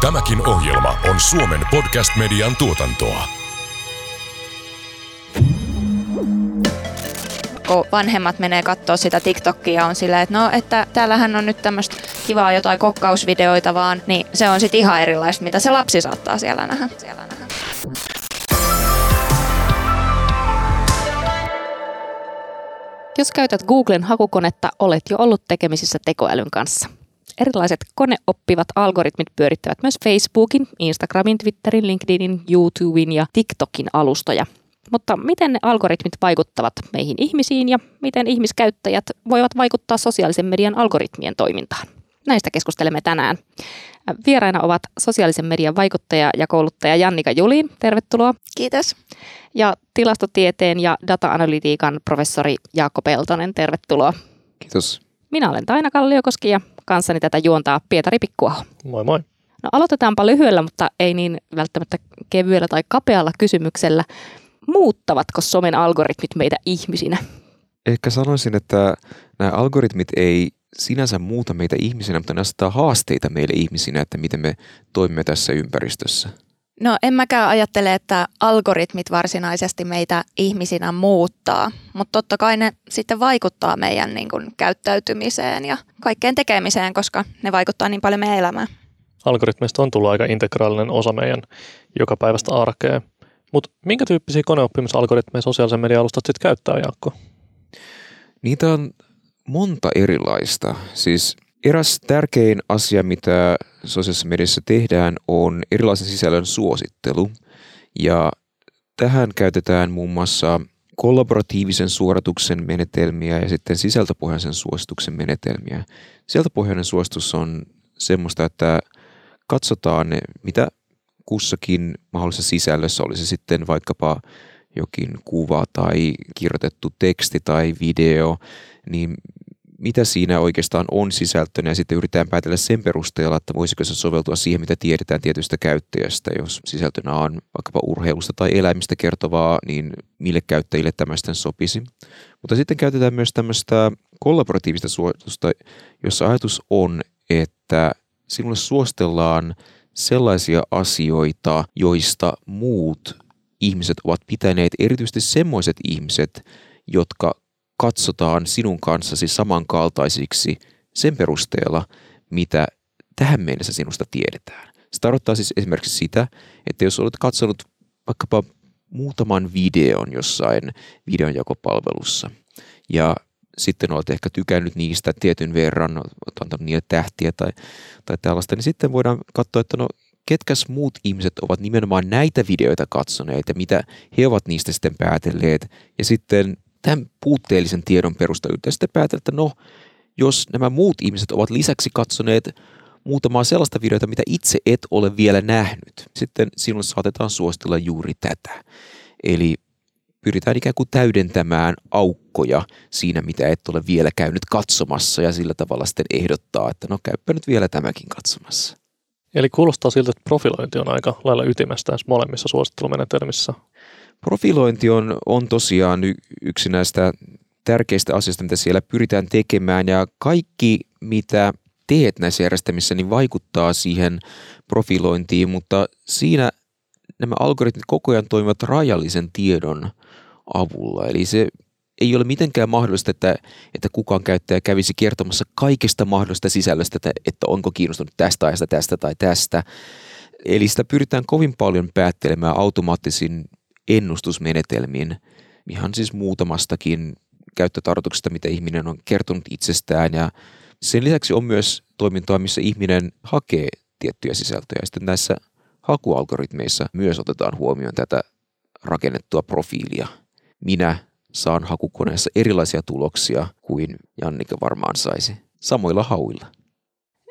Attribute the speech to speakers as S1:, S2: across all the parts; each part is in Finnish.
S1: Tämäkin ohjelma on Suomen podcast-median tuotantoa.
S2: kun vanhemmat menee katsoa sitä TikTokia ja on silleen, että no, että täällähän on nyt tämmöistä kivaa jotain kokkausvideoita vaan, niin se on sitten ihan erilaista, mitä se lapsi saattaa siellä nähdä. Siellä nähdä.
S3: Jos käytät Googlen hakukonetta, olet jo ollut tekemisissä tekoälyn kanssa. Erilaiset koneoppivat algoritmit pyörittävät myös Facebookin, Instagramin, Twitterin, LinkedInin, YouTuben ja TikTokin alustoja. Mutta miten ne algoritmit vaikuttavat meihin ihmisiin ja miten ihmiskäyttäjät voivat vaikuttaa sosiaalisen median algoritmien toimintaan? Näistä keskustelemme tänään. Vieraina ovat sosiaalisen median vaikuttaja ja kouluttaja Jannika Juliin. Tervetuloa.
S2: Kiitos.
S3: Ja tilastotieteen ja data-analytiikan professori Jaakko Peltonen. Tervetuloa.
S4: Kiitos.
S3: Minä olen Taina Kalliokoski ja kanssani tätä juontaa Pietari Pikkuaho.
S5: Moi moi.
S3: No aloitetaanpa lyhyellä, mutta ei niin välttämättä kevyellä tai kapealla kysymyksellä. Muuttavatko somen algoritmit meitä ihmisinä?
S4: Ehkä sanoisin, että nämä algoritmit ei sinänsä muuta meitä ihmisinä, mutta ne asettaa haasteita meille ihmisinä, että miten me toimimme tässä ympäristössä.
S2: No en mäkään ajattele, että algoritmit varsinaisesti meitä ihmisinä muuttaa, mutta totta kai ne sitten vaikuttaa meidän niin kuin, käyttäytymiseen ja kaikkeen tekemiseen, koska ne vaikuttaa niin paljon meidän elämään.
S5: Algoritmista on tullut aika integraalinen osa meidän jokapäiväistä arkea. Mutta minkä tyyppisiä koneoppimisalgoritmeja sosiaalisen median alustat sitten käyttää, Jaakko?
S4: Niitä on monta erilaista. Siis eräs tärkein asia, mitä sosiaalisessa mediassa tehdään, on erilaisen sisällön suosittelu. Ja tähän käytetään muun muassa kollaboratiivisen suorituksen menetelmiä ja sitten sisältöpohjaisen suosituksen menetelmiä. Sisältöpohjainen suositus on semmoista, että katsotaan, mitä kussakin mahdollisessa sisällössä, oli se sitten vaikkapa jokin kuva tai kirjoitettu teksti tai video, niin mitä siinä oikeastaan on sisältönä ja sitten yritetään päätellä sen perusteella, että voisiko se soveltua siihen, mitä tiedetään tietystä käyttäjästä. Jos sisältönä on vaikkapa urheilusta tai eläimistä kertovaa, niin mille käyttäjille tämmöistä sopisi. Mutta sitten käytetään myös tämmöistä kollaboratiivista suositusta, jossa ajatus on, että sinulle suostellaan sellaisia asioita, joista muut ihmiset ovat pitäneet, erityisesti semmoiset ihmiset, jotka katsotaan sinun kanssasi samankaltaisiksi sen perusteella, mitä tähän mennessä sinusta tiedetään. Se tarkoittaa siis esimerkiksi sitä, että jos olet katsonut vaikkapa muutaman videon jossain videonjakopalvelussa ja sitten olet ehkä tykännyt niistä tietyn verran, olet antanut niille tähtiä tai, tai tällaista, niin sitten voidaan katsoa, että no ketkäs muut ihmiset ovat nimenomaan näitä videoita katsoneet ja mitä he ovat niistä sitten päätelleet. Ja sitten tämän puutteellisen tiedon perusteella sitten päätellä, että no, jos nämä muut ihmiset ovat lisäksi katsoneet muutamaa sellaista videota, mitä itse et ole vielä nähnyt, sitten sinulle saatetaan suositella juuri tätä. Eli pyritään ikään kuin täydentämään aukkoja siinä, mitä et ole vielä käynyt katsomassa ja sillä tavalla sitten ehdottaa, että no käypä nyt vielä tämäkin katsomassa.
S5: Eli kuulostaa siltä, että profilointi on aika lailla ytimestä molemmissa suosittelumenetelmissä.
S4: Profilointi on, on tosiaan yksi näistä tärkeistä asioista, mitä siellä pyritään tekemään ja kaikki, mitä teet näissä järjestelmissä, niin vaikuttaa siihen profilointiin, mutta siinä nämä algoritmit koko ajan toimivat rajallisen tiedon avulla. Eli se ei ole mitenkään mahdollista, että, että kukaan käyttäjä kävisi kertomassa kaikesta mahdollisesta sisällöstä, että, että onko kiinnostunut tästä ajasta, tästä tai tästä. Eli sitä pyritään kovin paljon päättelemään automaattisin ennustusmenetelmin, ihan siis muutamastakin käyttötarkoituksesta, mitä ihminen on kertonut itsestään. Ja sen lisäksi on myös toimintaa, missä ihminen hakee tiettyjä sisältöjä. Sitten näissä hakualgoritmeissa myös otetaan huomioon tätä rakennettua profiilia. Minä saan hakukoneessa erilaisia tuloksia kuin Jannika varmaan saisi samoilla hauilla.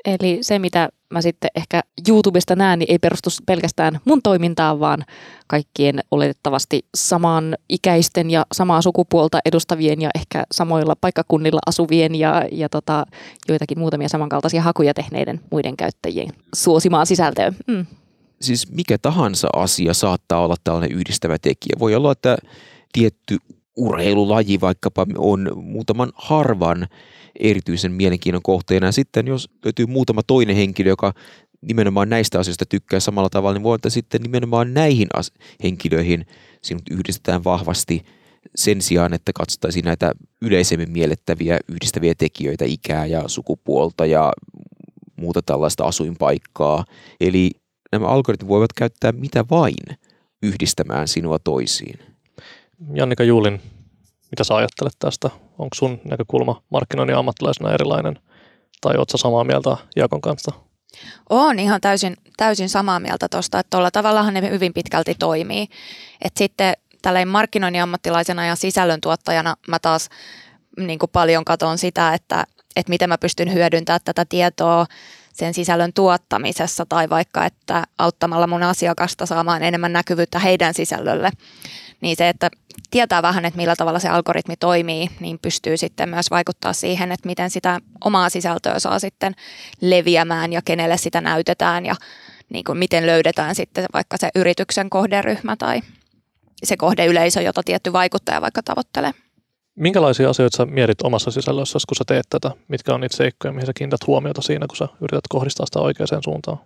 S3: Eli se, mitä mä sitten ehkä YouTubesta näen, niin ei perustu pelkästään mun toimintaan, vaan kaikkien oletettavasti samaan ikäisten ja samaa sukupuolta edustavien ja ehkä samoilla paikkakunnilla asuvien ja, ja tota, joitakin muutamia samankaltaisia hakuja tehneiden muiden käyttäjien suosimaan sisältöön. Mm.
S4: Siis mikä tahansa asia saattaa olla tällainen yhdistävä tekijä. Voi olla, että tietty urheilulaji vaikkapa on muutaman harvan erityisen mielenkiinnon kohteena. Ja sitten jos löytyy muutama toinen henkilö, joka nimenomaan näistä asioista tykkää samalla tavalla, niin voi sitten nimenomaan näihin as- henkilöihin sinut yhdistetään vahvasti sen sijaan, että katsottaisiin näitä yleisemmin miellettäviä yhdistäviä tekijöitä, ikää ja sukupuolta ja muuta tällaista asuinpaikkaa. Eli nämä algoritmit voivat käyttää mitä vain yhdistämään sinua toisiin.
S5: Jannika Juulin, mitä sä ajattelet tästä? Onko sun näkökulma markkinoinnin ammattilaisena erilainen tai ootko samaa mieltä Jaakon kanssa?
S2: Olen ihan täysin, täysin samaa mieltä tuosta, että tuolla tavallahan ne hyvin pitkälti toimii. Et sitten tällainen markkinoinnin ammattilaisena ja sisällöntuottajana mä taas niin kuin paljon katson sitä, että, että miten mä pystyn hyödyntämään tätä tietoa sen sisällön tuottamisessa tai vaikka, että auttamalla mun asiakasta saamaan enemmän näkyvyyttä heidän sisällölle. Niin se, että tietää vähän, että millä tavalla se algoritmi toimii, niin pystyy sitten myös vaikuttaa siihen, että miten sitä omaa sisältöä saa sitten leviämään ja kenelle sitä näytetään ja niin kuin miten löydetään sitten vaikka se yrityksen kohderyhmä tai se kohdeyleisö, jota tietty vaikuttaja vaikka tavoittelee.
S5: Minkälaisia asioita sä mietit omassa sisällössäsi, kun sä teet tätä? Mitkä on niitä seikkoja, mihin sä kiinnität huomiota siinä, kun sä yrität kohdistaa sitä oikeaan suuntaan?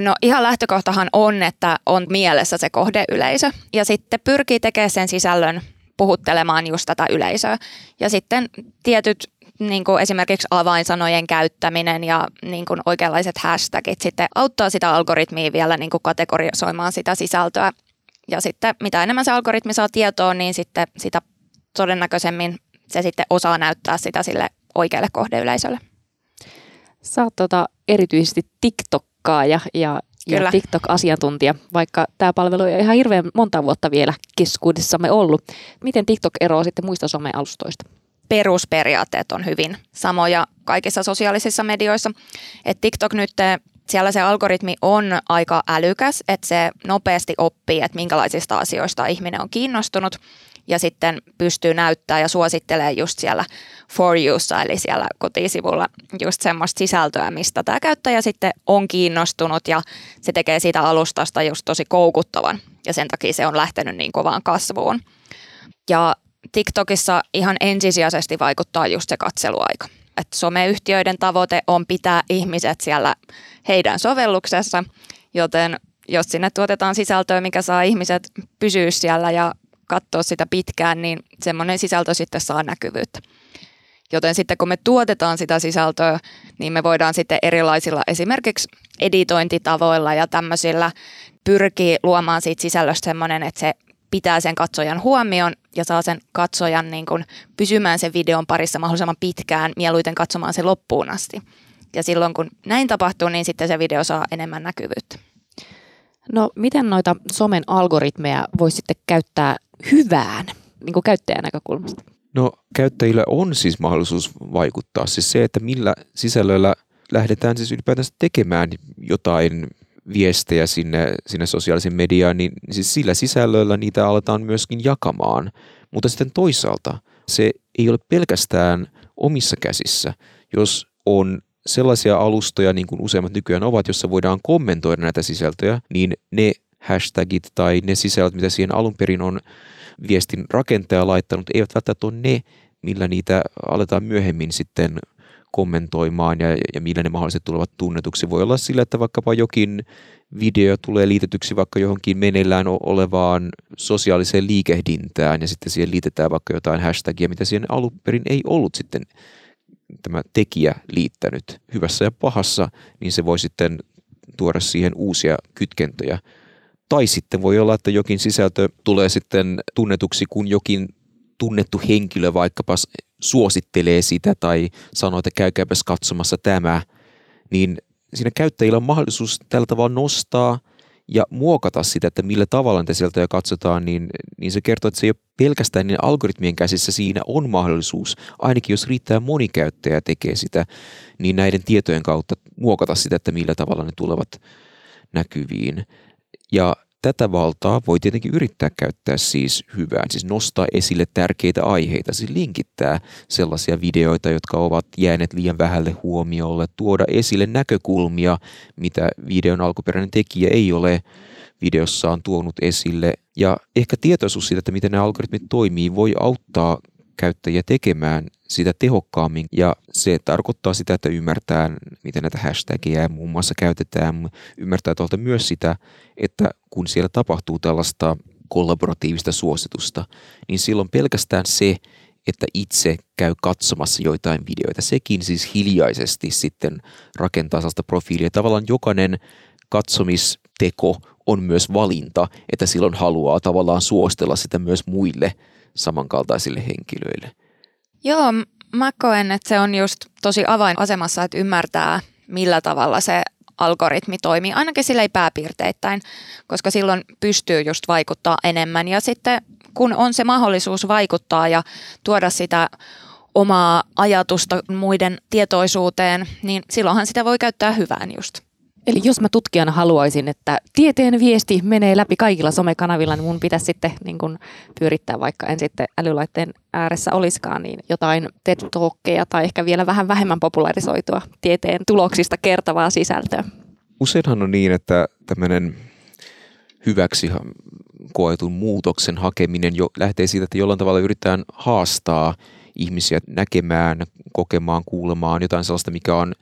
S2: No ihan lähtökohtahan on, että on mielessä se kohdeyleisö ja sitten pyrkii tekemään sen sisällön puhuttelemaan just tätä yleisöä. Ja sitten tietyt niin kuin esimerkiksi avainsanojen käyttäminen ja niin kuin oikeanlaiset hashtagit sitten auttaa sitä algoritmia vielä niin kuin kategorisoimaan sitä sisältöä. Ja sitten mitä enemmän se algoritmi saa tietoa, niin sitten sitä todennäköisemmin se sitten osaa näyttää sitä sille oikealle kohdeyleisölle.
S3: Sä oot tota, erityisesti TikTokkaaja ja, ja TikTok-asiantuntija, vaikka tämä palvelu ei ihan hirveän monta vuotta vielä keskuudessamme ollut. Miten TikTok eroaa sitten muista somealustoista?
S2: Perusperiaatteet on hyvin samoja kaikissa sosiaalisissa medioissa. Et TikTok nyt siellä se algoritmi on aika älykäs, että se nopeasti oppii, että minkälaisista asioista ihminen on kiinnostunut ja sitten pystyy näyttää ja suosittelee just siellä for youssa, eli siellä kotisivulla just semmoista sisältöä, mistä tämä käyttäjä sitten on kiinnostunut ja se tekee siitä alustasta just tosi koukuttavan ja sen takia se on lähtenyt niin kovaan kasvuun. Ja TikTokissa ihan ensisijaisesti vaikuttaa just se katseluaika. Et someyhtiöiden tavoite on pitää ihmiset siellä heidän sovelluksessa, joten jos sinne tuotetaan sisältöä, mikä saa ihmiset pysyä siellä ja katsoa sitä pitkään, niin semmoinen sisältö sitten saa näkyvyyttä. Joten sitten kun me tuotetaan sitä sisältöä, niin me voidaan sitten erilaisilla esimerkiksi editointitavoilla ja tämmöisillä pyrkii luomaan siitä sisällöstä semmoinen, että se pitää sen katsojan huomion ja saa sen katsojan niin kuin pysymään sen videon parissa mahdollisimman pitkään, mieluiten katsomaan se loppuun asti. Ja silloin kun näin tapahtuu, niin sitten se video saa enemmän näkyvyyttä.
S3: No miten noita somen algoritmeja voisi sitten käyttää hyvään niin kuin käyttäjän näkökulmasta?
S4: No käyttäjillä on siis mahdollisuus vaikuttaa. Siis se, että millä sisällöllä lähdetään siis ylipäätänsä tekemään jotain viestejä sinne, sinne sosiaalisen mediaan, niin siis sillä sisällöllä niitä aletaan myöskin jakamaan. Mutta sitten toisaalta se ei ole pelkästään omissa käsissä. Jos on sellaisia alustoja, niin kuin useimmat nykyään ovat, jossa voidaan kommentoida näitä sisältöjä, niin ne hashtagit tai ne sisällöt, mitä siihen alun perin on viestin rakentaja laittanut, eivät välttämättä ole ne, millä niitä aletaan myöhemmin sitten kommentoimaan ja, ja millä ne mahdollisesti tulevat tunnetuksi. Voi olla sillä, että vaikkapa jokin video tulee liitetyksi vaikka johonkin meneillään olevaan sosiaaliseen liikehdintään ja sitten siihen liitetään vaikka jotain hashtagia, mitä siihen alun perin ei ollut sitten tämä tekijä liittänyt. Hyvässä ja pahassa, niin se voi sitten tuoda siihen uusia kytkentöjä. Tai sitten voi olla, että jokin sisältö tulee sitten tunnetuksi, kun jokin tunnettu henkilö vaikkapa suosittelee sitä tai sanoo, että käykääpäs katsomassa tämä, niin siinä käyttäjillä on mahdollisuus tällä tavalla nostaa ja muokata sitä, että millä tavalla niitä sieltä katsotaan, niin, niin se kertoo, että se ei ole pelkästään niin algoritmien käsissä, siinä on mahdollisuus, ainakin jos riittää moni käyttäjä tekee sitä, niin näiden tietojen kautta muokata sitä, että millä tavalla ne tulevat näkyviin. Ja Tätä valtaa voi tietenkin yrittää käyttää siis hyvään, siis nostaa esille tärkeitä aiheita, siis linkittää sellaisia videoita, jotka ovat jääneet liian vähälle huomiolle, tuoda esille näkökulmia, mitä videon alkuperäinen tekijä ei ole videossaan tuonut esille. Ja ehkä tietoisuus siitä, että miten nämä algoritmit toimii, voi auttaa käyttäjiä tekemään sitä tehokkaammin. Ja se tarkoittaa sitä, että ymmärtää, miten näitä hashtagia muun muassa käytetään. Ymmärtää tuolta myös sitä, että kun siellä tapahtuu tällaista kollaboratiivista suositusta, niin silloin pelkästään se, että itse käy katsomassa joitain videoita. Sekin siis hiljaisesti sitten rakentaa sellaista profiilia. Tavallaan jokainen katsomisteko on myös valinta, että silloin haluaa tavallaan suostella sitä myös muille samankaltaisille henkilöille.
S2: Joo, mä koen, että se on just tosi avainasemassa, että ymmärtää, millä tavalla se algoritmi toimii, ainakin sillä ei pääpiirteittäin, koska silloin pystyy just vaikuttaa enemmän. Ja sitten kun on se mahdollisuus vaikuttaa ja tuoda sitä omaa ajatusta muiden tietoisuuteen, niin silloinhan sitä voi käyttää hyvään just.
S3: Eli jos mä tutkijana haluaisin, että tieteen viesti menee läpi kaikilla somekanavilla, niin mun pitäisi sitten niin kun pyörittää, vaikka en sitten älylaitteen ääressä olisikaan, niin jotain TED Talkkeja tai ehkä vielä vähän vähemmän popularisoitua tieteen tuloksista kertovaa sisältöä.
S4: Useinhan on niin, että tämmöinen hyväksi koetun muutoksen hakeminen jo lähtee siitä, että jollain tavalla yritetään haastaa ihmisiä näkemään, kokemaan, kuulemaan jotain sellaista, mikä on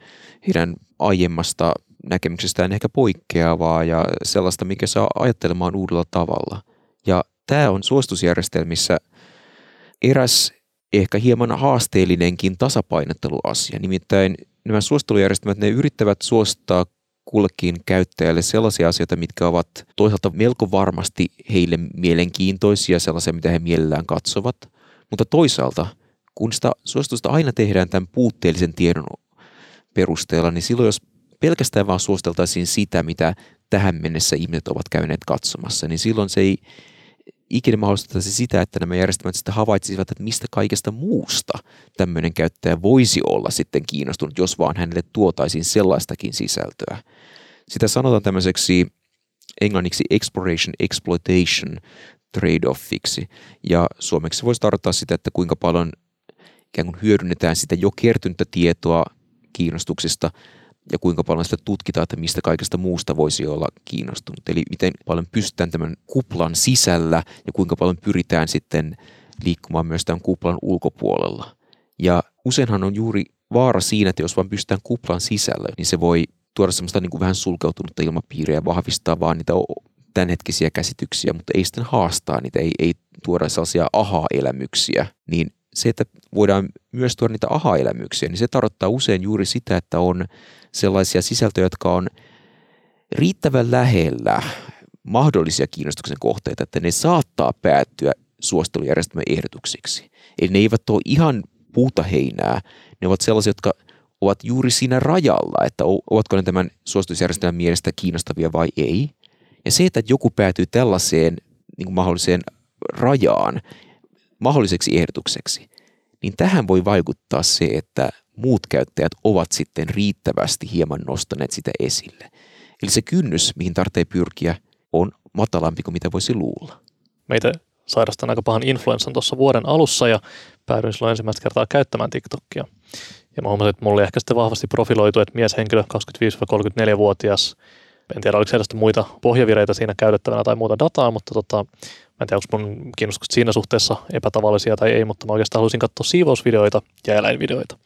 S4: heidän aiemmasta näkemyksestään ehkä poikkeavaa ja sellaista, mikä saa ajattelemaan uudella tavalla. Ja tämä on suostusjärjestelmissä eräs ehkä hieman haasteellinenkin tasapainotteluasia. Nimittäin nämä suosittelujärjestelmät, ne yrittävät suostaa kullekin käyttäjälle sellaisia asioita, mitkä ovat toisaalta melko varmasti heille mielenkiintoisia, sellaisia, mitä he mielellään katsovat. Mutta toisaalta, kun sitä suositusta aina tehdään tämän puutteellisen tiedon perusteella, niin silloin jos pelkästään vaan suosteltaisiin sitä, mitä tähän mennessä ihmiset ovat käyneet katsomassa, niin silloin se ei ikinä mahdollistaisi sitä, että nämä järjestelmät sitten havaitsisivat, että mistä kaikesta muusta tämmöinen käyttäjä voisi olla sitten kiinnostunut, jos vaan hänelle tuotaisiin sellaistakin sisältöä. Sitä sanotaan tämmöiseksi englanniksi exploration exploitation trade-offiksi, ja suomeksi voisi tarkoittaa sitä, että kuinka paljon ikään kuin hyödynnetään sitä jo kertynyttä tietoa kiinnostuksista ja kuinka paljon sitä tutkitaan, että mistä kaikesta muusta voisi olla kiinnostunut. Eli miten paljon pystytään tämän kuplan sisällä ja kuinka paljon pyritään sitten liikkumaan myös tämän kuplan ulkopuolella. Ja useinhan on juuri vaara siinä, että jos vaan pystytään kuplan sisällä, niin se voi tuoda semmoista niin kuin vähän sulkeutunutta ilmapiiriä ja vahvistaa vaan niitä tämänhetkisiä käsityksiä, mutta ei sitten haastaa niitä, ei, ei tuoda sellaisia aha-elämyksiä, niin se, että voidaan myös tuoda niitä aha-elämyksiä, niin se tarkoittaa usein juuri sitä, että on sellaisia sisältöjä, jotka on riittävän lähellä mahdollisia kiinnostuksen kohteita, että ne saattaa päättyä suosittelujärjestelmän ehdotuksiksi. Eli ne eivät ole ihan puuta heinää, ne ovat sellaisia, jotka ovat juuri siinä rajalla, että ovatko ne tämän suositusjärjestelmän mielestä kiinnostavia vai ei. Ja se, että joku päätyy tällaiseen niin kuin mahdolliseen rajaan, mahdolliseksi ehdotukseksi, niin tähän voi vaikuttaa se, että muut käyttäjät ovat sitten riittävästi hieman nostaneet sitä esille. Eli se kynnys, mihin tarvitsee pyrkiä, on matalampi kuin mitä voisi luulla.
S5: Meitä sairastan aika pahan influenssan tuossa vuoden alussa ja päädyin silloin ensimmäistä kertaa käyttämään TikTokia. Ja mä huomasin, että mulla oli ehkä sitten vahvasti profiloitu, että mieshenkilö 25-34-vuotias, en tiedä oliko edes muita pohjavireitä siinä käytettävänä tai muuta dataa, mutta tota, Mä en tiedä, onko mun kiinnostukset siinä suhteessa epätavallisia tai ei, mutta mä oikeastaan halusin katsoa siivousvideoita ja eläinvideoita.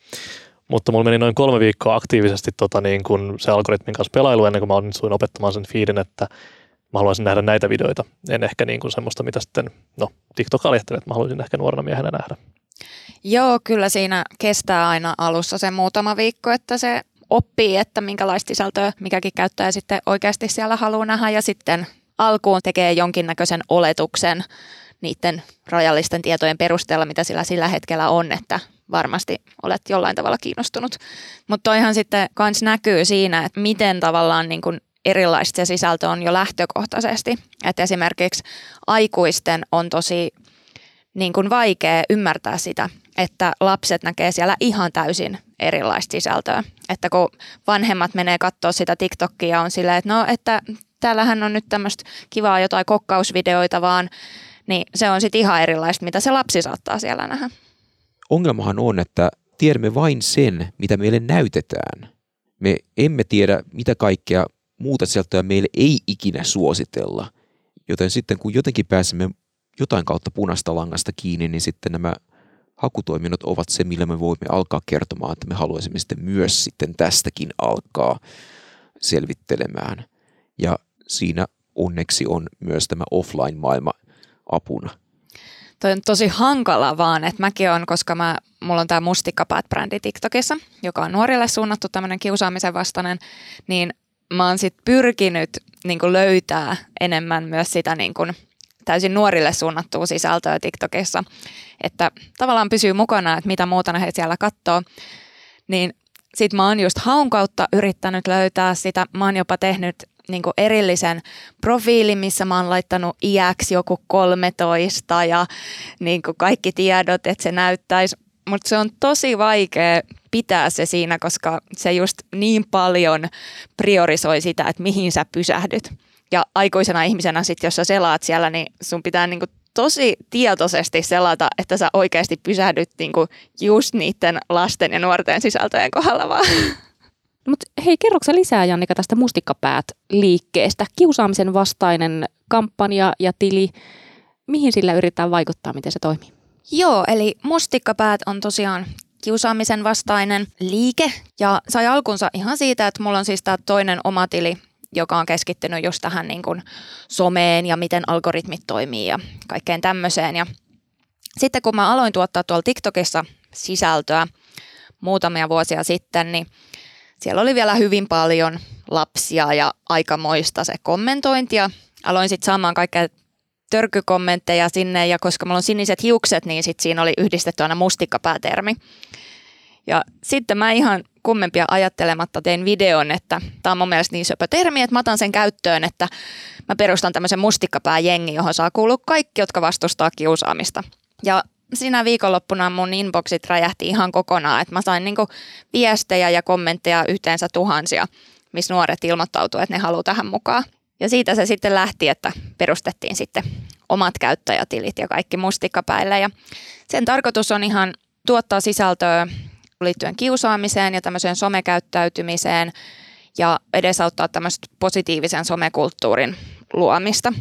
S5: Mutta mulla meni noin kolme viikkoa aktiivisesti tota, niin kun se algoritmin kanssa pelailu ennen kuin mä onnistuin opettamaan sen feedin, että mä haluaisin nähdä näitä videoita. En ehkä niin kuin semmoista, mitä sitten, no TikTok että mä haluaisin ehkä nuorena miehenä nähdä.
S2: Joo, kyllä siinä kestää aina alussa se muutama viikko, että se oppii, että minkälaista sisältöä mikäkin käyttäjä sitten oikeasti siellä haluaa nähdä ja sitten alkuun tekee jonkinnäköisen oletuksen niiden rajallisten tietojen perusteella, mitä sillä sillä hetkellä on, että varmasti olet jollain tavalla kiinnostunut. Mutta toihan sitten kans näkyy siinä, että miten tavallaan niin kuin erilaista se sisältö on jo lähtökohtaisesti. Että esimerkiksi aikuisten on tosi niin kuin vaikea ymmärtää sitä, että lapset näkee siellä ihan täysin erilaista sisältöä. Että kun vanhemmat menee katsoa sitä TikTokia on silleen, että no, että täällähän on nyt tämmöistä kivaa jotain kokkausvideoita vaan, niin se on sitten ihan erilaista, mitä se lapsi saattaa siellä nähdä.
S4: Ongelmahan on, että tiedämme vain sen, mitä meille näytetään. Me emme tiedä, mitä kaikkea muuta sieltä meille ei ikinä suositella. Joten sitten kun jotenkin pääsemme jotain kautta punaista langasta kiinni, niin sitten nämä hakutoiminnot ovat se, millä me voimme alkaa kertomaan, että me haluaisimme sitten myös sitten tästäkin alkaa selvittelemään. Ja siinä onneksi on myös tämä offline-maailma apuna.
S2: Toi on tosi hankala vaan, että mäkin on, koska mä, mulla on tämä mustikkapäät-brändi TikTokissa, joka on nuorille suunnattu tämmöinen kiusaamisen vastainen, niin mä oon sit pyrkinyt niin löytää enemmän myös sitä niin täysin nuorille suunnattua sisältöä TikTokissa, että tavallaan pysyy mukana, että mitä muuta he siellä katsoo. Niin sit mä oon just haun kautta yrittänyt löytää sitä. Mä oon jopa tehnyt niin erillisen profiilin, missä mä oon laittanut iäksi joku 13 ja niin kaikki tiedot, että se näyttäisi. Mutta se on tosi vaikea pitää se siinä, koska se just niin paljon priorisoi sitä, että mihin sä pysähdyt. Ja aikuisena ihmisenä sitten, jos sä selaat siellä, niin sun pitää niinku tosi tietoisesti selata, että sä oikeasti pysähdyt niinku just niiden lasten ja nuorten sisältöjen kohdalla vaan.
S3: No, mutta hei, kerroksä lisää Jannika tästä mustikkapäät liikkeestä? Kiusaamisen vastainen kampanja ja tili. Mihin sillä yritetään vaikuttaa, miten se toimii?
S2: Joo, eli mustikkapäät on tosiaan kiusaamisen vastainen liike ja sai alkunsa ihan siitä, että mulla on siis tämä toinen oma tili, joka on keskittynyt just tähän niin kuin someen ja miten algoritmit toimii ja kaikkeen tämmöiseen. Ja sitten kun mä aloin tuottaa tuolla TikTokissa sisältöä muutamia vuosia sitten, niin siellä oli vielä hyvin paljon lapsia ja aikamoista se kommentointia. Aloin sitten saamaan kaikkea törkykommentteja sinne ja koska mulla on siniset hiukset, niin sitten siinä oli yhdistetty aina mustikkapäätermi. Ja sitten mä ihan kummempia ajattelematta tein videon, että tämä on mun mielestä niin söpö termi, että mä otan sen käyttöön, että mä perustan tämmöisen mustikkapääjengi, johon saa kuulua kaikki, jotka vastustaa kiusaamista. Ja siinä viikonloppuna mun inboxit räjähti ihan kokonaan, että mä sain niinku viestejä ja kommentteja yhteensä tuhansia, missä nuoret ilmoittautuivat, että ne haluaa tähän mukaan. Ja siitä se sitten lähti, että perustettiin sitten omat käyttäjätilit ja kaikki mustikkapäille. Ja sen tarkoitus on ihan tuottaa sisältöä liittyen kiusaamiseen ja tämmöiseen somekäyttäytymiseen ja edesauttaa tämmöistä positiivisen somekulttuurin luomista.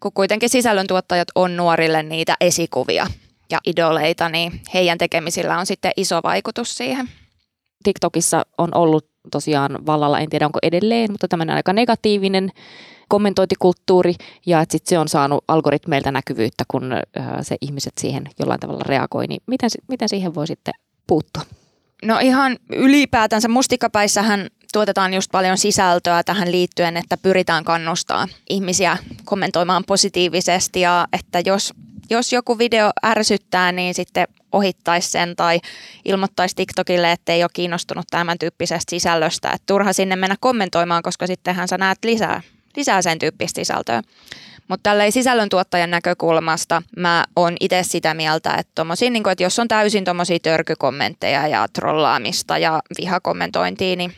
S2: Kun kuitenkin sisällöntuottajat on nuorille niitä esikuvia ja idoleita, niin heidän tekemisillä on sitten iso vaikutus siihen.
S3: TikTokissa on ollut tosiaan vallalla, en tiedä onko edelleen, mutta tämmöinen aika negatiivinen kommentointikulttuuri ja että sit se on saanut algoritmeilta näkyvyyttä, kun se ihmiset siihen jollain tavalla reagoi, niin miten, miten siihen voi sitten puuttua?
S2: No ihan ylipäätänsä mustikkapäissähän tuotetaan just paljon sisältöä tähän liittyen, että pyritään kannustaa ihmisiä kommentoimaan positiivisesti ja että jos, jos joku video ärsyttää, niin sitten ohittaisi sen tai ilmoittaisi TikTokille, että ei ole kiinnostunut tämän tyyppisestä sisällöstä. Että turha sinne mennä kommentoimaan, koska sittenhän sä näet lisää, lisää sen tyyppistä sisältöä. Mutta tälleen sisällöntuottajan näkökulmasta mä oon itse sitä mieltä, että, tommosia, niin kun, että jos on täysin tuommoisia törkykommentteja ja trollaamista ja vihakommentointia, niin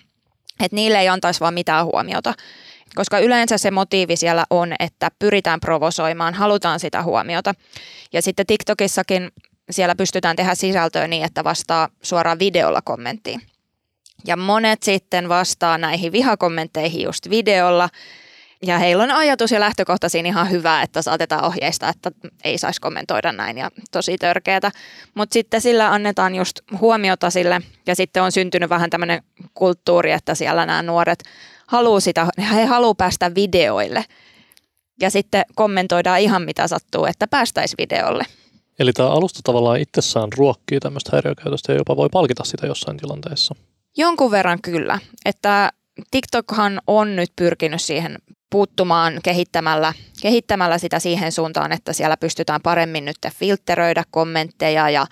S2: että niille ei antaisi vaan mitään huomiota. Koska yleensä se motiivi siellä on, että pyritään provosoimaan, halutaan sitä huomiota. Ja sitten TikTokissakin siellä pystytään tehdä sisältöä niin, että vastaa suoraan videolla kommenttiin. Ja monet sitten vastaa näihin vihakommentteihin just videolla, ja heillä on ajatus ja lähtökohta siinä ihan hyvä, että saatetaan ohjeista, että ei saisi kommentoida näin ja tosi törkeätä. Mutta sitten sillä annetaan just huomiota sille ja sitten on syntynyt vähän tämmöinen kulttuuri, että siellä nämä nuoret haluaa sitä, he haluaa päästä videoille. Ja sitten kommentoidaan ihan mitä sattuu, että päästäisi videolle.
S5: Eli tämä alusta tavallaan itsessään ruokkii tämmöistä häiriökäytöstä ja jopa voi palkita sitä jossain tilanteessa.
S2: Jonkun verran kyllä. Että TikTokhan on nyt pyrkinyt siihen puuttumaan kehittämällä, kehittämällä sitä siihen suuntaan, että siellä pystytään paremmin nyt filtteröidä kommentteja ja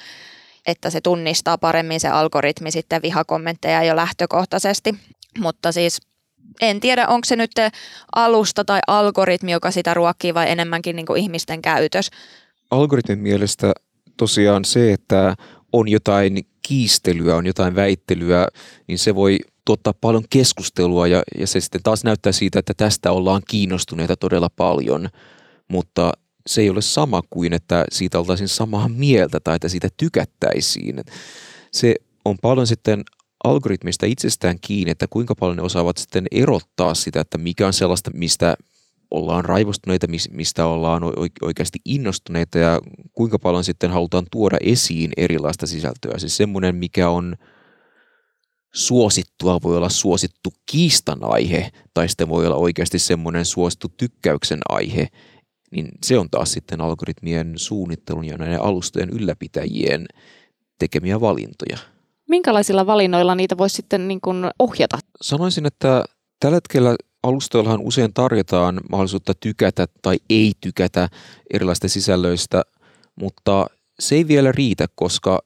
S2: että se tunnistaa paremmin se algoritmi sitten vihakommentteja jo lähtökohtaisesti. Mutta siis en tiedä, onko se nyt alusta tai algoritmi, joka sitä ruokkii vai enemmänkin niin kuin ihmisten käytös.
S4: Algoritmin mielestä tosiaan se, että on jotain kiistelyä, on jotain väittelyä, niin se voi tuottaa paljon keskustelua ja, ja se sitten taas näyttää siitä, että tästä ollaan kiinnostuneita todella paljon, mutta se ei ole sama kuin, että siitä oltaisiin samaa mieltä tai että siitä tykättäisiin. Se on paljon sitten algoritmista itsestään kiinni, että kuinka paljon ne osaavat sitten erottaa sitä, että mikä on sellaista, mistä ollaan raivostuneita, mistä ollaan oikeasti innostuneita ja kuinka paljon sitten halutaan tuoda esiin erilaista sisältöä. Siis semmoinen, mikä on suosittua, voi olla suosittu kiistan aihe, tai sitten voi olla oikeasti semmoinen suosittu tykkäyksen aihe, niin se on taas sitten algoritmien suunnittelun ja näiden alustojen ylläpitäjien tekemiä valintoja.
S3: Minkälaisilla valinnoilla niitä voisi sitten niin kuin ohjata?
S4: Sanoisin, että tällä hetkellä alustoillahan usein tarjotaan mahdollisuutta tykätä tai ei tykätä erilaisista sisällöistä, mutta se ei vielä riitä, koska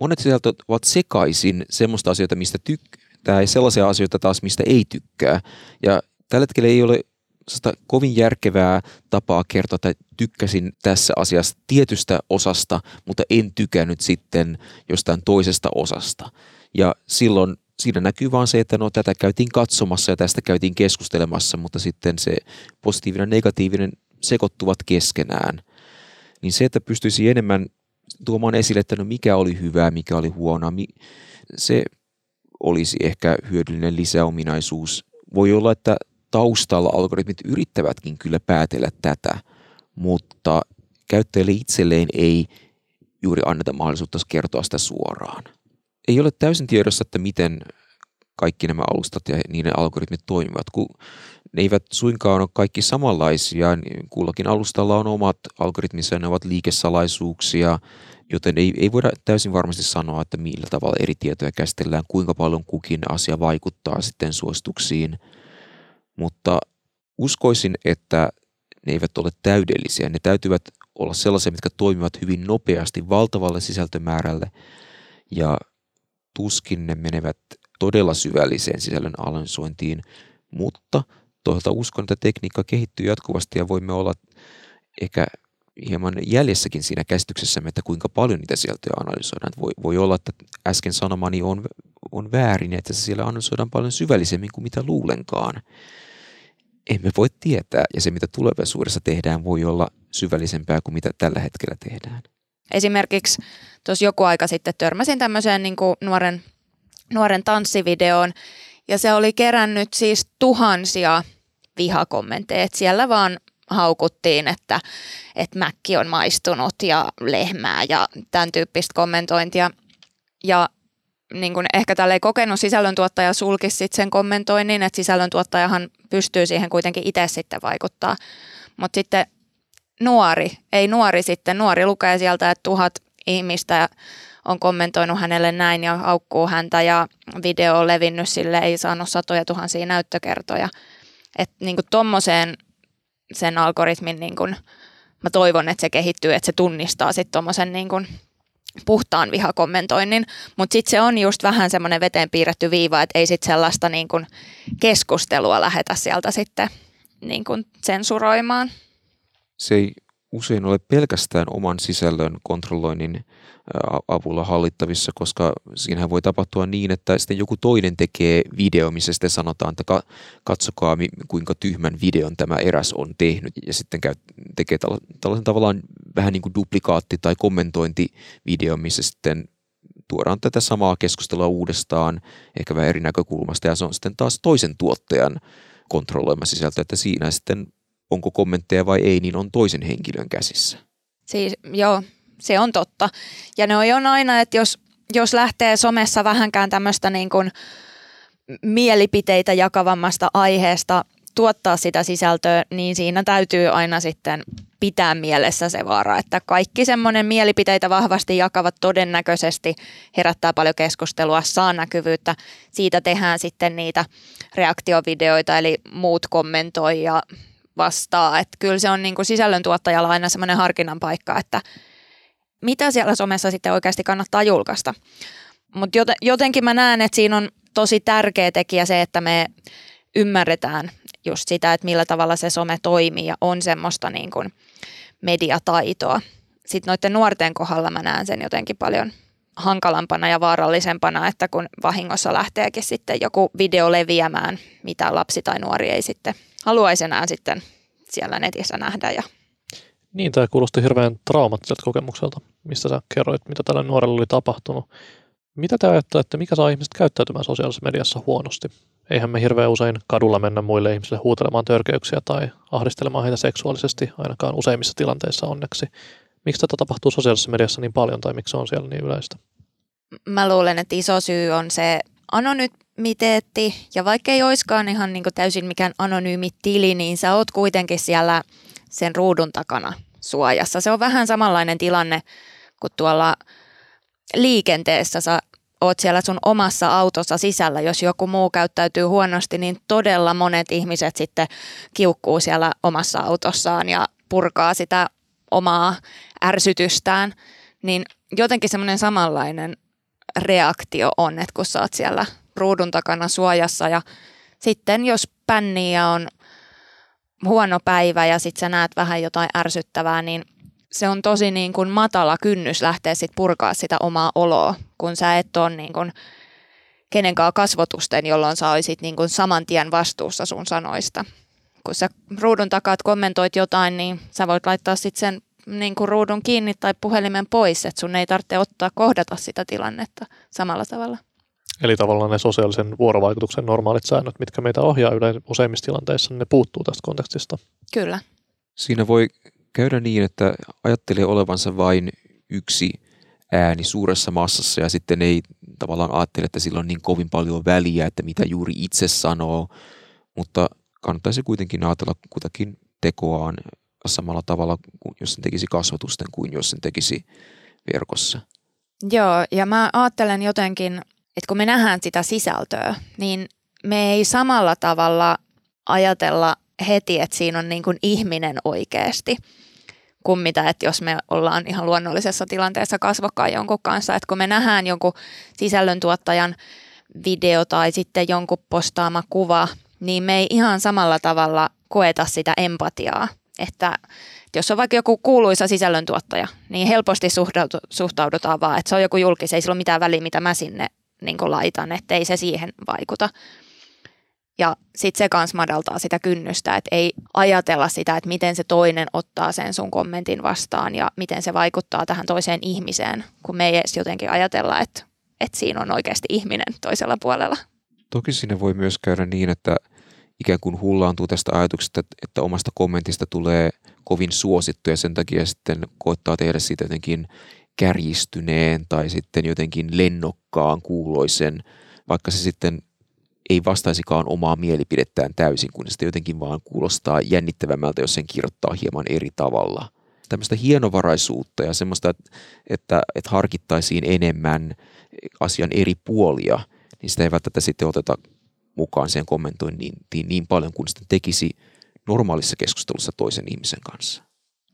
S4: monet sisältöt ovat sekaisin semmoista asioita, mistä tykkää ja sellaisia asioita taas, mistä ei tykkää. Ja tällä hetkellä ei ole kovin järkevää tapaa kertoa, että tykkäsin tässä asiassa tietystä osasta, mutta en tykännyt sitten jostain toisesta osasta. Ja silloin siinä näkyy vaan se, että no tätä käytiin katsomassa ja tästä käytiin keskustelemassa, mutta sitten se positiivinen ja negatiivinen sekoittuvat keskenään. Niin se, että pystyisi enemmän tuomaan esille, että no mikä oli hyvää, mikä oli huonoa, se olisi ehkä hyödyllinen lisäominaisuus. Voi olla, että taustalla algoritmit yrittävätkin kyllä päätellä tätä, mutta käyttäjälle itselleen ei juuri anneta mahdollisuutta kertoa sitä suoraan. Ei ole täysin tiedossa, että miten kaikki nämä alustat ja niiden algoritmit toimivat, kun ne eivät suinkaan ole kaikki samanlaisia. Niin kullakin alustalla on omat algoritminsa ja ne ovat liikesalaisuuksia, joten ei, ei voida täysin varmasti sanoa, että millä tavalla eri tietoja käsitellään, kuinka paljon kukin asia vaikuttaa sitten suosituksiin. Mutta uskoisin, että ne eivät ole täydellisiä. Ne täytyvät olla sellaisia, mitkä toimivat hyvin nopeasti valtavalle sisältömäärälle ja tuskin ne menevät todella syvälliseen sisällön analysointiin, mutta toisaalta uskon, että tekniikka kehittyy jatkuvasti ja voimme olla ehkä hieman jäljessäkin siinä käsityksessä, että kuinka paljon niitä sieltä analysoidaan. Voi, voi olla, että äsken sanomani on, on väärin, että se siellä analysoidaan paljon syvällisemmin kuin mitä luulenkaan. Emme voi tietää, ja se mitä tulevaisuudessa tehdään voi olla syvällisempää kuin mitä tällä hetkellä tehdään.
S2: Esimerkiksi tuossa joku aika sitten törmäsin tämmöiseen niin kuin nuoren nuoren tanssivideoon. Ja se oli kerännyt siis tuhansia vihakommentteja. Et siellä vaan haukuttiin, että, että mäkki on maistunut ja lehmää ja tämän tyyppistä kommentointia. Ja niin kuin ehkä tällä ei kokenut sisällöntuottaja sulkisi sit sen kommentoinnin, että sisällöntuottajahan pystyy siihen kuitenkin itse sitten vaikuttaa. Mutta sitten nuori, ei nuori sitten, nuori lukee sieltä, että tuhat ihmistä on kommentoinut hänelle näin ja aukkuu häntä ja video on levinnyt sille, ei saanut satoja tuhansia näyttökertoja. Että niin tuommoiseen sen algoritmin, niin kuin, mä toivon, että se kehittyy, että se tunnistaa sitten tuommoisen niin puhtaan vihakommentoinnin, mutta sitten se on just vähän semmoinen veteen piirretty viiva, että ei sitten sellaista niin kuin keskustelua lähetä sieltä sitten niin kuin sensuroimaan.
S4: Se ei usein ole pelkästään oman sisällön kontrolloinnin avulla hallittavissa, koska siinähän voi tapahtua niin, että sitten joku toinen tekee video, missä sitten sanotaan, että katsokaa kuinka tyhmän videon tämä eräs on tehnyt. Ja sitten käy, tekee tällaisen tavallaan vähän niin kuin duplikaatti- tai kommentointivideo, missä sitten tuodaan tätä samaa keskustelua uudestaan, ehkä vähän eri näkökulmasta. Ja se on sitten taas toisen tuottajan kontrolloima sisältö, että siinä sitten onko kommentteja vai ei, niin on toisen henkilön käsissä.
S2: Siis joo, se on totta. Ja ne on aina, että jos, jos lähtee somessa vähänkään tämmöistä niin kuin mielipiteitä jakavammasta aiheesta tuottaa sitä sisältöä, niin siinä täytyy aina sitten pitää mielessä se vaara, että kaikki semmoinen mielipiteitä vahvasti jakavat todennäköisesti herättää paljon keskustelua, saa näkyvyyttä. Siitä tehdään sitten niitä reaktiovideoita, eli muut kommentoi ja vastaa. Että kyllä se on niin kuin sisällöntuottajalla aina semmoinen harkinnan paikka, että mitä siellä somessa sitten oikeasti kannattaa julkaista. Mutta jotenkin mä näen, että siinä on tosi tärkeä tekijä se, että me ymmärretään just sitä, että millä tavalla se some toimii ja on semmoista niin kuin mediataitoa. Sitten noiden nuorten kohdalla mä näen sen jotenkin paljon hankalampana ja vaarallisempana, että kun vahingossa lähteekin sitten joku video leviämään, mitä lapsi tai nuori ei sitten haluaisi enää sitten siellä netissä nähdä ja
S5: niin, tämä kuulosti hirveän traumattiselta kokemukselta, mistä sä kerroit, mitä tällä nuorella oli tapahtunut. Mitä te ajattelette, mikä saa ihmiset käyttäytymään sosiaalisessa mediassa huonosti? eihän me hirveän usein kadulla mennä muille ihmisille huutelemaan törkeyksiä tai ahdistelemaan heitä seksuaalisesti, ainakaan useimmissa tilanteissa onneksi. Miksi tätä tapahtuu sosiaalisessa mediassa niin paljon tai miksi se on siellä niin yleistä?
S2: Mä luulen, että iso syy on se anonymiteetti ja vaikka ei oiskaan ihan niin täysin mikään anonyymi tili, niin sä oot kuitenkin siellä sen ruudun takana suojassa. Se on vähän samanlainen tilanne kuin tuolla liikenteessä sä oot siellä sun omassa autossa sisällä, jos joku muu käyttäytyy huonosti, niin todella monet ihmiset sitten kiukkuu siellä omassa autossaan ja purkaa sitä omaa ärsytystään. Niin jotenkin semmoinen samanlainen reaktio on, että kun sä oot siellä ruudun takana suojassa ja sitten jos pänniä on huono päivä ja sitten sä näet vähän jotain ärsyttävää, niin se on tosi niin kuin matala kynnys lähteä sit purkaa sitä omaa oloa, kun sä et ole niin kuin kenenkaan kasvotusten, jolloin sä olisit niin kuin saman tien vastuussa sun sanoista. Kun sä ruudun takaa kommentoit jotain, niin sä voit laittaa sitten sen niin kuin ruudun kiinni tai puhelimen pois, että sun ei tarvitse ottaa kohdata sitä tilannetta samalla tavalla.
S5: Eli tavallaan ne sosiaalisen vuorovaikutuksen normaalit säännöt, mitkä meitä ohjaa yleensä useimmissa tilanteissa, niin ne puuttuu tästä kontekstista.
S2: Kyllä.
S4: Siinä voi käydä niin, että ajattelee olevansa vain yksi ääni suuressa massassa ja sitten ei tavallaan ajattele, että sillä on niin kovin paljon väliä, että mitä juuri itse sanoo, mutta kannattaisi kuitenkin ajatella kutakin tekoaan samalla tavalla, kuin jos sen tekisi kasvatusten kuin jos sen tekisi verkossa.
S2: Joo, ja mä ajattelen jotenkin, että kun me nähdään sitä sisältöä, niin me ei samalla tavalla ajatella heti, että siinä on niin kuin ihminen oikeasti kuin mitä, että jos me ollaan ihan luonnollisessa tilanteessa kasvokkain jonkun kanssa, että kun me nähdään jonkun sisällöntuottajan video tai sitten jonkun postaama kuva, niin me ei ihan samalla tavalla koeta sitä empatiaa. Että jos on vaikka joku kuuluisa sisällöntuottaja, niin helposti suhtaudutaan vaan, että se on joku julkis, ei sillä ole mitään väliä, mitä mä sinne niin laitan, että ei se siihen vaikuta. Ja sitten se kans madaltaa sitä kynnystä, että ei ajatella sitä, että miten se toinen ottaa sen sun kommentin vastaan ja miten se vaikuttaa tähän toiseen ihmiseen, kun me ei edes jotenkin ajatella, että, että siinä on oikeasti ihminen toisella puolella.
S4: Toki siinä voi myös käydä niin, että ikään kuin hullaantuu tästä ajatuksesta, että omasta kommentista tulee kovin suosittu ja sen takia sitten koittaa tehdä siitä jotenkin kärjistyneen tai sitten jotenkin lennokkaan kuuloisen, vaikka se sitten ei vastaisikaan omaa mielipidettään täysin, kun se jotenkin vaan kuulostaa jännittävämmältä, jos sen kirjoittaa hieman eri tavalla. Tämmöistä hienovaraisuutta ja semmoista, että, että, että harkittaisiin enemmän asian eri puolia, niin sitä ei välttämättä sitten oteta mukaan sen kommentointiin niin, niin paljon kuin sitten tekisi normaalissa keskustelussa toisen ihmisen kanssa.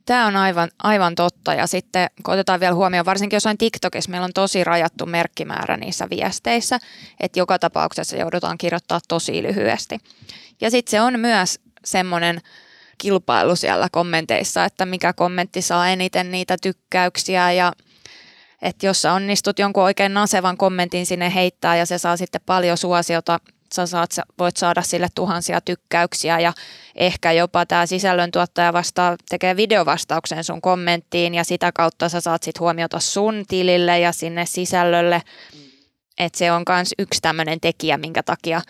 S2: Tämä on aivan, aivan totta ja sitten kun otetaan vielä huomioon, varsinkin jossain TikTokissa meillä on tosi rajattu merkkimäärä niissä viesteissä, että joka tapauksessa joudutaan kirjoittaa tosi lyhyesti. Ja sitten se on myös semmoinen kilpailu siellä kommenteissa, että mikä kommentti saa eniten niitä tykkäyksiä ja että jos sä onnistut jonkun oikein nasevan kommentin sinne heittää ja se saa sitten paljon suosiota sä saat, voit saada sille tuhansia tykkäyksiä ja ehkä jopa tämä sisällöntuottaja vastaa, tekee videovastauksen sun kommenttiin ja sitä kautta sä saat sit huomiota sun tilille ja sinne sisällölle. että se on myös yksi tämmöinen tekijä, minkä takia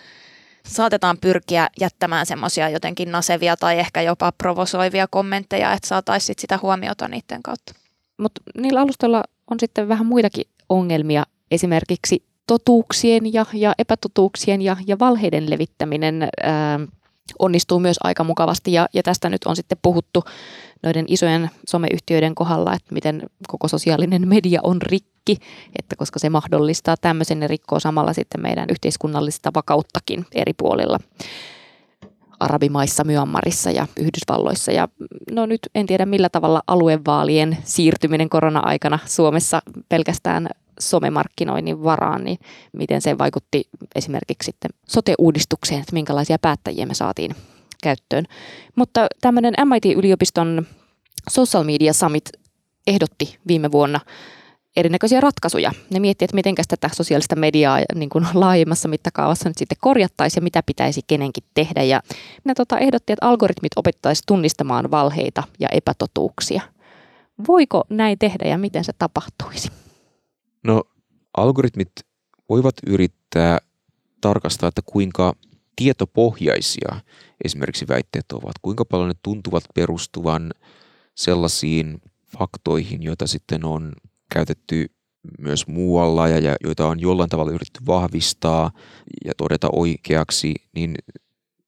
S2: saatetaan pyrkiä jättämään semmoisia jotenkin nasevia tai ehkä jopa provosoivia kommentteja, että saataisiin sitä huomiota niiden kautta.
S3: Mutta niillä alustoilla on sitten vähän muitakin ongelmia. Esimerkiksi totuuksien ja, ja epätotuuksien ja, ja valheiden levittäminen ää, onnistuu myös aika mukavasti ja, ja tästä nyt on sitten puhuttu noiden isojen someyhtiöiden kohdalla, että miten koko sosiaalinen media on rikki, että koska se mahdollistaa tämmöisen ja rikkoo samalla sitten meidän yhteiskunnallista vakauttakin eri puolilla. Arabimaissa, Myanmarissa ja Yhdysvalloissa. Ja no nyt en tiedä millä tavalla aluevaalien siirtyminen korona-aikana Suomessa pelkästään somemarkkinoinnin varaan, niin miten se vaikutti esimerkiksi sitten sote-uudistukseen, että minkälaisia päättäjiä me saatiin käyttöön. Mutta tämmöinen MIT-yliopiston Social Media Summit ehdotti viime vuonna erinäköisiä ratkaisuja. Ne miettii, että miten tätä sosiaalista mediaa niin kuin laajemmassa mittakaavassa nyt sitten korjattaisiin ja mitä pitäisi kenenkin tehdä. Ja ne tota, ehdotti, että algoritmit opettaisi tunnistamaan valheita ja epätotuuksia. Voiko näin tehdä ja miten se tapahtuisi?
S4: No algoritmit voivat yrittää tarkastaa, että kuinka tietopohjaisia esimerkiksi väitteet ovat, kuinka paljon ne tuntuvat perustuvan sellaisiin faktoihin, joita sitten on käytetty myös muualla ja, joita on jollain tavalla yritetty vahvistaa ja todeta oikeaksi, niin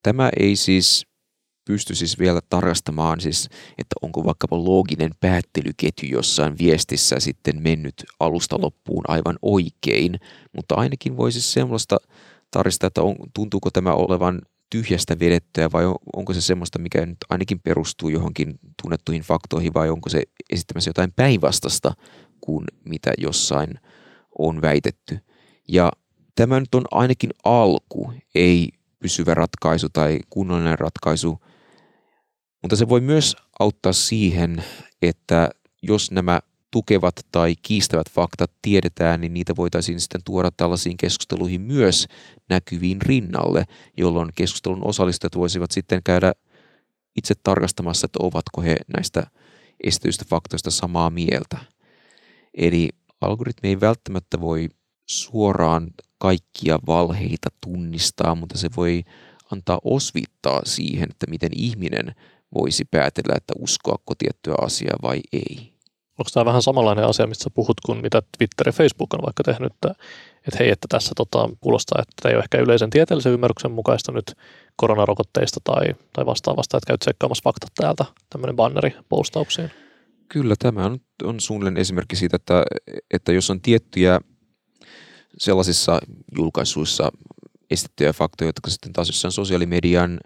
S4: tämä ei siis pysty siis vielä tarkastamaan, siis, että onko vaikkapa looginen päättelyketju jossain viestissä sitten mennyt alusta loppuun aivan oikein, mutta ainakin voisi siis semmoista tarkistaa, että on, tuntuuko tämä olevan tyhjästä vedettyä vai onko se semmoista, mikä nyt ainakin perustuu johonkin tunnettuihin faktoihin vai onko se esittämässä jotain päinvastasta kuin mitä jossain on väitetty. Ja tämä nyt on ainakin alku, ei pysyvä ratkaisu tai kunnollinen ratkaisu, mutta se voi myös auttaa siihen, että jos nämä tukevat tai kiistävät faktat tiedetään, niin niitä voitaisiin sitten tuoda tällaisiin keskusteluihin myös näkyviin rinnalle, jolloin keskustelun osallistujat voisivat sitten käydä itse tarkastamassa, että ovatko he näistä esitetyistä faktoista samaa mieltä. Eli algoritmi ei välttämättä voi suoraan kaikkia valheita tunnistaa, mutta se voi antaa osvittaa siihen, että miten ihminen voisi päätellä, että uskoako tiettyä asiaa vai ei.
S5: Onko tämä vähän samanlainen asia, mistä puhut, kuin mitä Twitter ja Facebook on vaikka tehnyt, että, että hei, että tässä tota, kuulostaa, että ei ole ehkä yleisen tieteellisen ymmärryksen mukaista nyt koronarokotteista tai, tai vastaavasta, että käyt tsekkaamassa faktat täältä, tämmöinen banneri postauksiin.
S4: Kyllä, tämä on, on suunnilleen esimerkki siitä, että, että jos on tiettyjä sellaisissa julkaisuissa estettyjä faktoja, jotka sitten taas jossain sosiaalimedian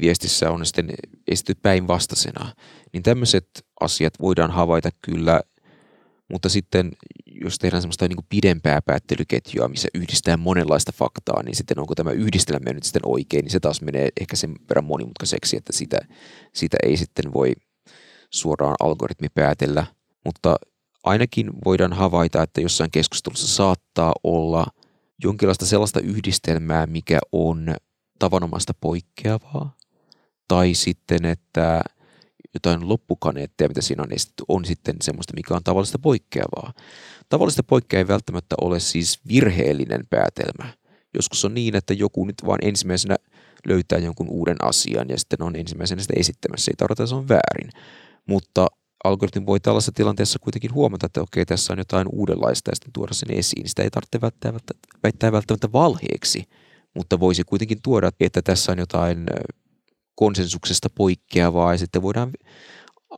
S4: viestissä on sitten esitetty päinvastaisena, niin tämmöiset asiat voidaan havaita kyllä, mutta sitten jos tehdään semmoista niin kuin pidempää päättelyketjua, missä yhdistetään monenlaista faktaa, niin sitten onko tämä yhdistelmä nyt sitten oikein, niin se taas menee ehkä sen verran monimutkaiseksi, että sitä, sitä ei sitten voi suoraan algoritmi päätellä, mutta ainakin voidaan havaita, että jossain keskustelussa saattaa olla jonkinlaista sellaista yhdistelmää, mikä on tavanomaista poikkeavaa, tai sitten, että jotain loppukaneetteja, mitä siinä on esitetty, on sitten semmoista, mikä on tavallista poikkeavaa. Tavallista poikkeaa ei välttämättä ole siis virheellinen päätelmä. Joskus on niin, että joku nyt vaan ensimmäisenä löytää jonkun uuden asian ja sitten on ensimmäisenä sitä esittämässä. Ei tarvitse, että se on väärin. Mutta algoritmi voi tällaisessa tilanteessa kuitenkin huomata, että okei, tässä on jotain uudenlaista ja sitten tuoda sen esiin. Sitä ei tarvitse välttämättä, väittää välttämättä valheeksi, mutta voisi kuitenkin tuoda, että tässä on jotain konsensuksesta poikkeavaa ja sitten voidaan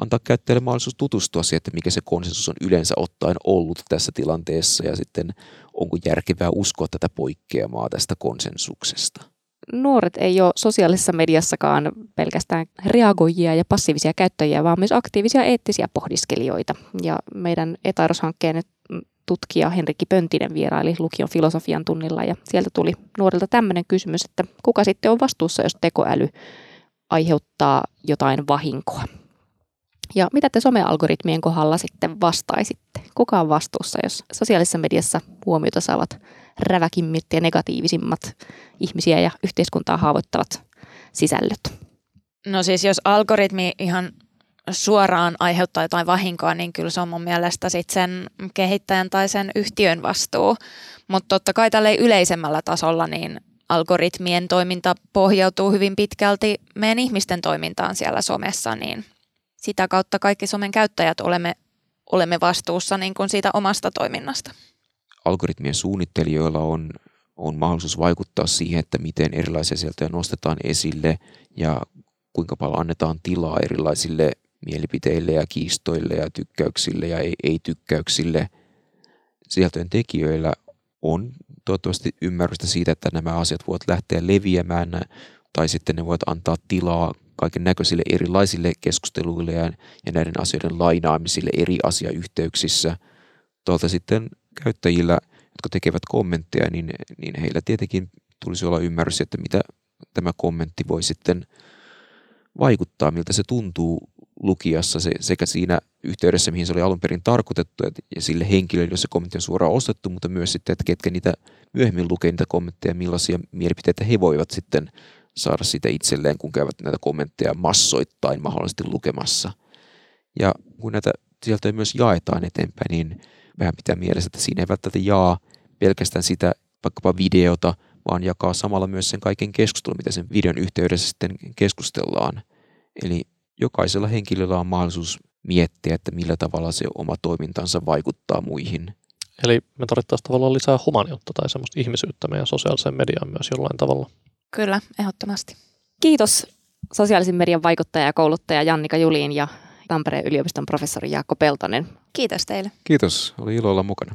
S4: antaa käyttäjälle mahdollisuus tutustua siihen, että mikä se konsensus on yleensä ottaen ollut tässä tilanteessa ja sitten onko järkevää uskoa tätä poikkeamaa tästä konsensuksesta
S3: nuoret ei ole sosiaalisessa mediassakaan pelkästään reagoijia ja passiivisia käyttäjiä, vaan myös aktiivisia eettisiä pohdiskelijoita. Ja meidän etairoshankkeen tutkija Henrikki Pöntinen vieraili lukion filosofian tunnilla ja sieltä tuli nuorilta tämmöinen kysymys, että kuka sitten on vastuussa, jos tekoäly aiheuttaa jotain vahinkoa. Ja mitä te somealgoritmien kohdalla sitten vastaisitte? Kuka on vastuussa, jos sosiaalisessa mediassa huomiota saavat räväkimmät ja negatiivisimmat ihmisiä ja yhteiskuntaa haavoittavat sisällöt?
S2: No siis jos algoritmi ihan suoraan aiheuttaa jotain vahinkoa, niin kyllä se on mun mielestä sit sen kehittäjän tai sen yhtiön vastuu. Mutta totta kai tällä yleisemmällä tasolla niin algoritmien toiminta pohjautuu hyvin pitkälti meidän ihmisten toimintaan siellä somessa, niin sitä kautta kaikki somen käyttäjät olemme, olemme vastuussa niin kuin siitä omasta toiminnasta.
S4: Algoritmien suunnittelijoilla on, on mahdollisuus vaikuttaa siihen, että miten erilaisia sieltä nostetaan esille ja kuinka paljon annetaan tilaa erilaisille mielipiteille ja kiistoille ja tykkäyksille ja ei-tykkäyksille. Sisältöjen tekijöillä on toivottavasti ymmärrystä siitä, että nämä asiat voivat lähteä leviämään tai sitten ne voivat antaa tilaa kaiken näköisille erilaisille keskusteluille ja, ja näiden asioiden lainaamisille eri asiayhteyksissä. Tuolta sitten käyttäjillä, jotka tekevät kommentteja, niin, niin heillä tietenkin tulisi olla ymmärrys, että mitä tämä kommentti voi sitten vaikuttaa, miltä se tuntuu lukijassa se, sekä siinä yhteydessä, mihin se oli alun perin tarkoitettu, ja sille henkilölle, jos se kommentti on suoraan ostettu, mutta myös sitten, että ketkä niitä myöhemmin lukee niitä kommentteja, millaisia mielipiteitä he voivat sitten saada sitä itselleen, kun käyvät näitä kommentteja massoittain mahdollisesti lukemassa. Ja kun näitä sieltä myös jaetaan eteenpäin, niin vähän pitää mielessä, että siinä ei välttämättä jaa pelkästään sitä vaikkapa videota, vaan jakaa samalla myös sen kaiken keskustelun, mitä sen videon yhteydessä sitten keskustellaan. Eli jokaisella henkilöllä on mahdollisuus miettiä, että millä tavalla se oma toimintansa vaikuttaa muihin.
S5: Eli me tarvittaisiin tavallaan lisää humaniutta tai semmoista ihmisyyttä meidän sosiaaliseen mediaan myös jollain tavalla.
S2: Kyllä, ehdottomasti.
S3: Kiitos sosiaalisen median vaikuttaja ja kouluttaja Jannika Juliin ja Tampereen yliopiston professori Jaakko Peltonen.
S2: Kiitos teille.
S4: Kiitos, oli ilo olla mukana.